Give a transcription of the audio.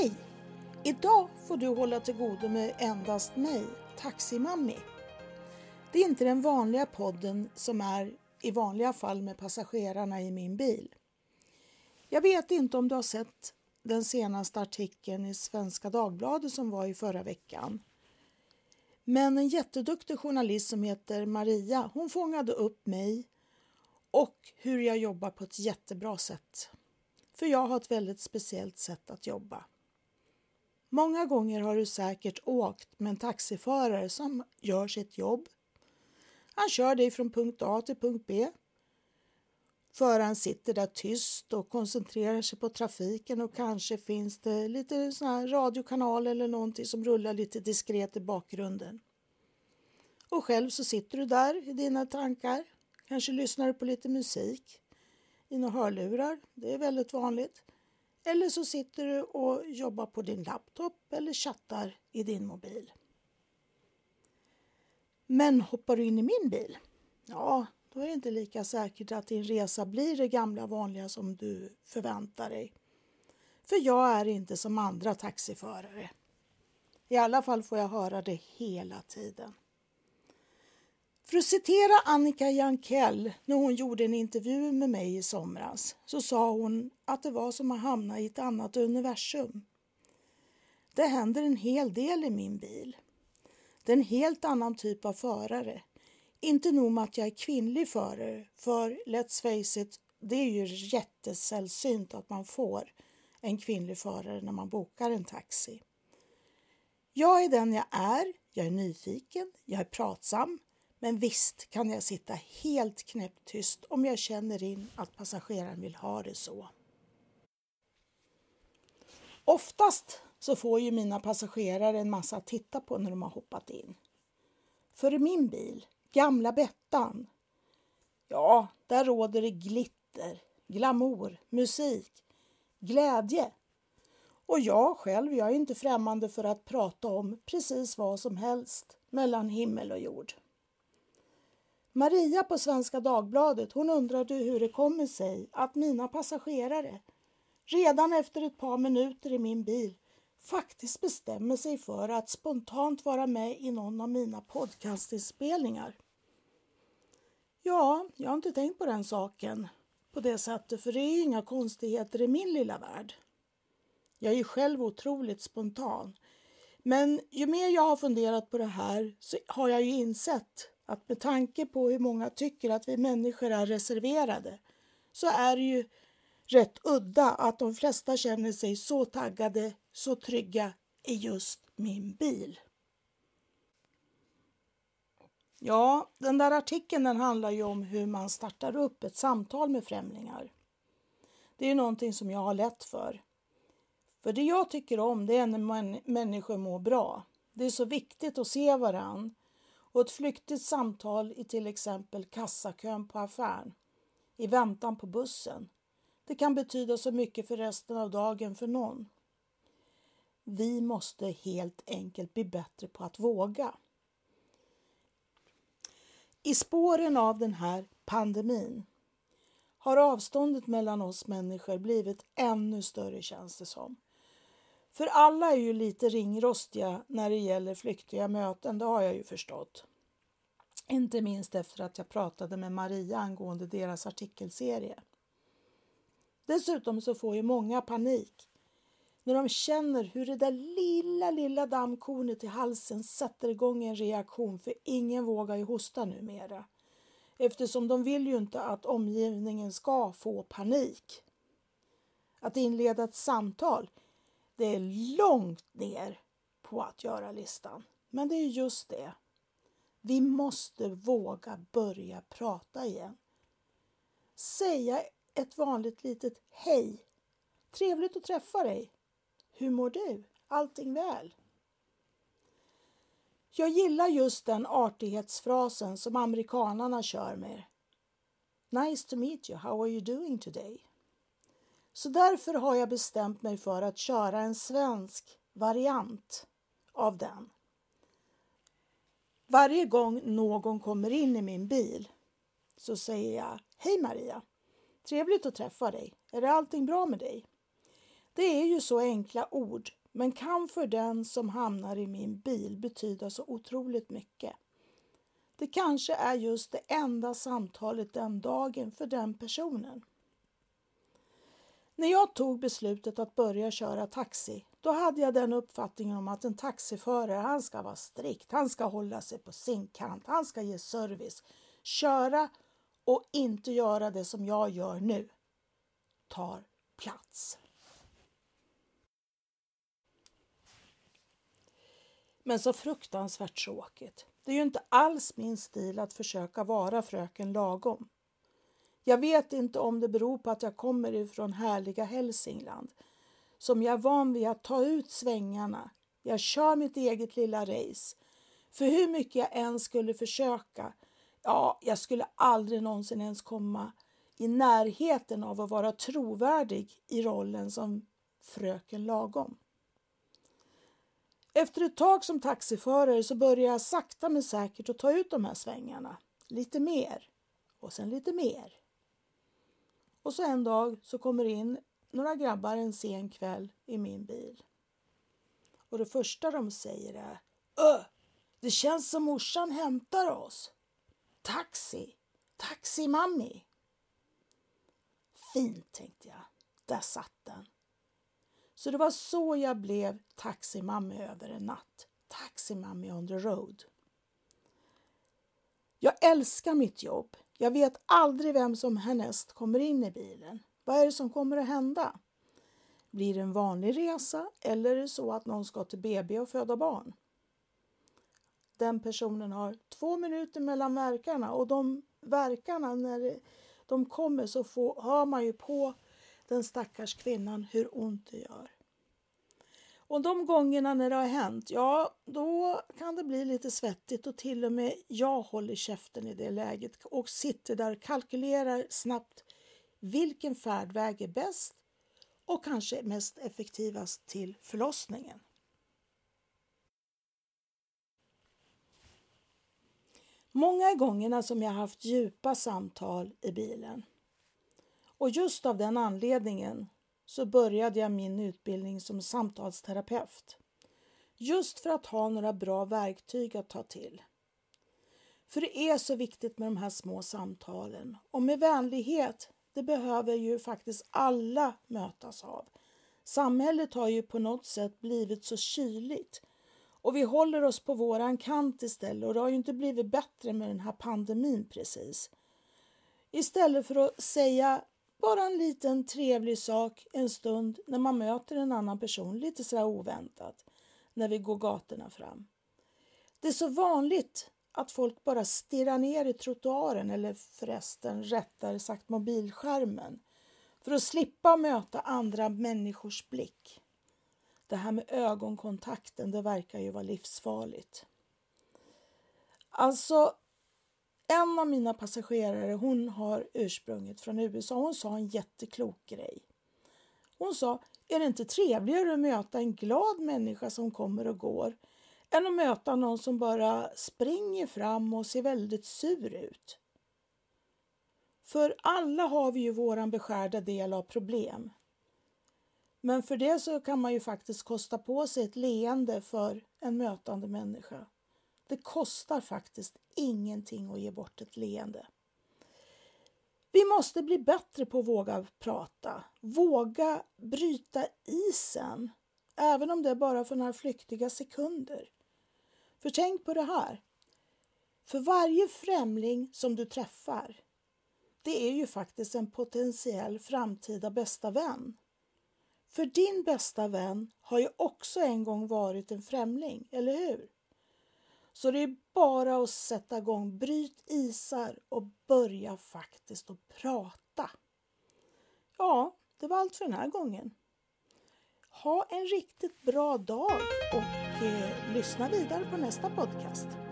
Hej! Idag får du hålla till godo med endast mig, Taximammi. Det är inte den vanliga podden som är i vanliga fall med passagerarna i min bil. Jag vet inte om du har sett den senaste artikeln i Svenska Dagbladet som var i förra veckan. Men en jätteduktig journalist som heter Maria, hon fångade upp mig och hur jag jobbar på ett jättebra sätt. För jag har ett väldigt speciellt sätt att jobba. Många gånger har du säkert åkt med en taxiförare som gör sitt jobb. Han kör dig från punkt A till punkt B. Föraren sitter där tyst och koncentrerar sig på trafiken och kanske finns det lite sån här radiokanal eller någonting som rullar lite diskret i bakgrunden. Och själv så sitter du där i dina tankar. Kanske lyssnar du på lite musik i några hörlurar. Det är väldigt vanligt. Eller så sitter du och jobbar på din laptop eller chattar i din mobil. Men hoppar du in i min bil? Ja, då är det inte lika säkert att din resa blir det gamla vanliga som du förväntar dig. För jag är inte som andra taxiförare. I alla fall får jag höra det hela tiden. För att citera Annika Jankell när hon gjorde en intervju med mig i somras så sa hon att det var som att hamna i ett annat universum. Det händer en hel del i min bil. Det är en helt annan typ av förare. Inte nog med att jag är kvinnlig förare, för let's face it, det är ju jättesällsynt att man får en kvinnlig förare när man bokar en taxi. Jag är den jag är, jag är nyfiken, jag är pratsam, men visst kan jag sitta helt knäpptyst om jag känner in att passageraren vill ha det så. Oftast så får ju mina passagerare en massa att titta på när de har hoppat in. För i min bil, gamla Bettan, ja, där råder det glitter, glamour, musik, glädje. Och jag själv, jag är inte främmande för att prata om precis vad som helst mellan himmel och jord. Maria på Svenska Dagbladet hon undrade hur det kommer sig att mina passagerare redan efter ett par minuter i min bil faktiskt bestämmer sig för att spontant vara med i någon av mina podcastinspelningar. Ja, jag har inte tänkt på den saken på det sättet för det är ju inga konstigheter i min lilla värld. Jag är ju själv otroligt spontan. Men ju mer jag har funderat på det här så har jag ju insett att med tanke på hur många tycker att vi människor är reserverade så är det ju rätt udda att de flesta känner sig så taggade, så trygga i just min bil. Ja, den där artikeln den handlar ju om hur man startar upp ett samtal med främlingar. Det är ju någonting som jag har lätt för. För det jag tycker om det är när människor mår bra. Det är så viktigt att se varann och ett flyktigt samtal i till exempel kassakön på affären, i väntan på bussen. Det kan betyda så mycket för resten av dagen för någon. Vi måste helt enkelt bli bättre på att våga. I spåren av den här pandemin har avståndet mellan oss människor blivit ännu större känns det som. För alla är ju lite ringrostiga när det gäller flyktiga möten, det har jag ju förstått. Inte minst efter att jag pratade med Maria angående deras artikelserie. Dessutom så får ju många panik när de känner hur det där lilla, lilla dammkornet i halsen sätter igång en reaktion för ingen vågar ju hosta numera. Eftersom de vill ju inte att omgivningen ska få panik. Att inleda ett samtal det är långt ner på att göra listan. Men det är just det. Vi måste våga börja prata igen. Säga ett vanligt litet hej. Trevligt att träffa dig. Hur mår du? Allting väl? Jag gillar just den artighetsfrasen som amerikanarna kör med. Nice to meet you. How are you doing today? Så därför har jag bestämt mig för att köra en svensk variant av den. Varje gång någon kommer in i min bil så säger jag Hej Maria! Trevligt att träffa dig. Är det allting bra med dig? Det är ju så enkla ord, men kan för den som hamnar i min bil betyda så otroligt mycket. Det kanske är just det enda samtalet den dagen för den personen. När jag tog beslutet att börja köra taxi, då hade jag den uppfattningen om att en taxiförare, han ska vara strikt, han ska hålla sig på sin kant, han ska ge service, köra och inte göra det som jag gör nu, tar plats. Men så fruktansvärt tråkigt. Det är ju inte alls min stil att försöka vara fröken lagom. Jag vet inte om det beror på att jag kommer ifrån härliga Hälsingland som jag är van vid att ta ut svängarna. Jag kör mitt eget lilla race. För hur mycket jag än skulle försöka, ja, jag skulle aldrig någonsin ens komma i närheten av att vara trovärdig i rollen som fröken lagom. Efter ett tag som taxiförare så började jag sakta men säkert att ta ut de här svängarna. Lite mer och sen lite mer. Och så en dag så kommer in några grabbar en sen kväll i min bil. Och det första de säger är Öh, det känns som morsan hämtar oss. Taxi, taxi mammi. Fint tänkte jag. Där satt den. Så det var så jag blev taximammi över en natt. Taximammi on the road. Jag älskar mitt jobb. Jag vet aldrig vem som härnäst kommer in i bilen. Vad är det som kommer att hända? Blir det en vanlig resa eller är det så att någon ska till BB och föda barn? Den personen har två minuter mellan verkarna och de verkarna när de kommer så får, hör man ju på den stackars kvinnan hur ont det gör. Och de gångerna när det har hänt, ja då kan det bli lite svettigt och till och med jag håller käften i det läget och sitter där och kalkylerar snabbt vilken färdväg är bäst och kanske mest effektivast till förlossningen. Många gångerna som jag haft djupa samtal i bilen och just av den anledningen så började jag min utbildning som samtalsterapeut. Just för att ha några bra verktyg att ta till. För det är så viktigt med de här små samtalen och med vänlighet, det behöver ju faktiskt alla mötas av. Samhället har ju på något sätt blivit så kyligt och vi håller oss på våran kant istället och det har ju inte blivit bättre med den här pandemin precis. Istället för att säga bara en liten trevlig sak en stund när man möter en annan person lite sådär oväntat när vi går gatorna fram. Det är så vanligt att folk bara stirrar ner i trottoaren eller förresten rättare sagt mobilskärmen för att slippa möta andra människors blick. Det här med ögonkontakten, det verkar ju vara livsfarligt. Alltså, en av mina passagerare hon har ursprunget från USA. Hon sa en jätteklok grej. Hon sa, är det inte trevligare att möta en glad människa som kommer och går än att möta någon som bara springer fram och ser väldigt sur ut? För alla har vi ju våran beskärda del av problem. Men för det så kan man ju faktiskt kosta på sig ett leende för en mötande människa. Det kostar faktiskt ingenting att ge bort ett leende. Vi måste bli bättre på att våga prata, våga bryta isen, även om det är bara för några flyktiga sekunder. För tänk på det här. För varje främling som du träffar, det är ju faktiskt en potentiell framtida bästa vän. För din bästa vän har ju också en gång varit en främling, eller hur? Så det är bara att sätta igång, bryt isar och börja faktiskt att prata. Ja, det var allt för den här gången. Ha en riktigt bra dag och eh, lyssna vidare på nästa podcast.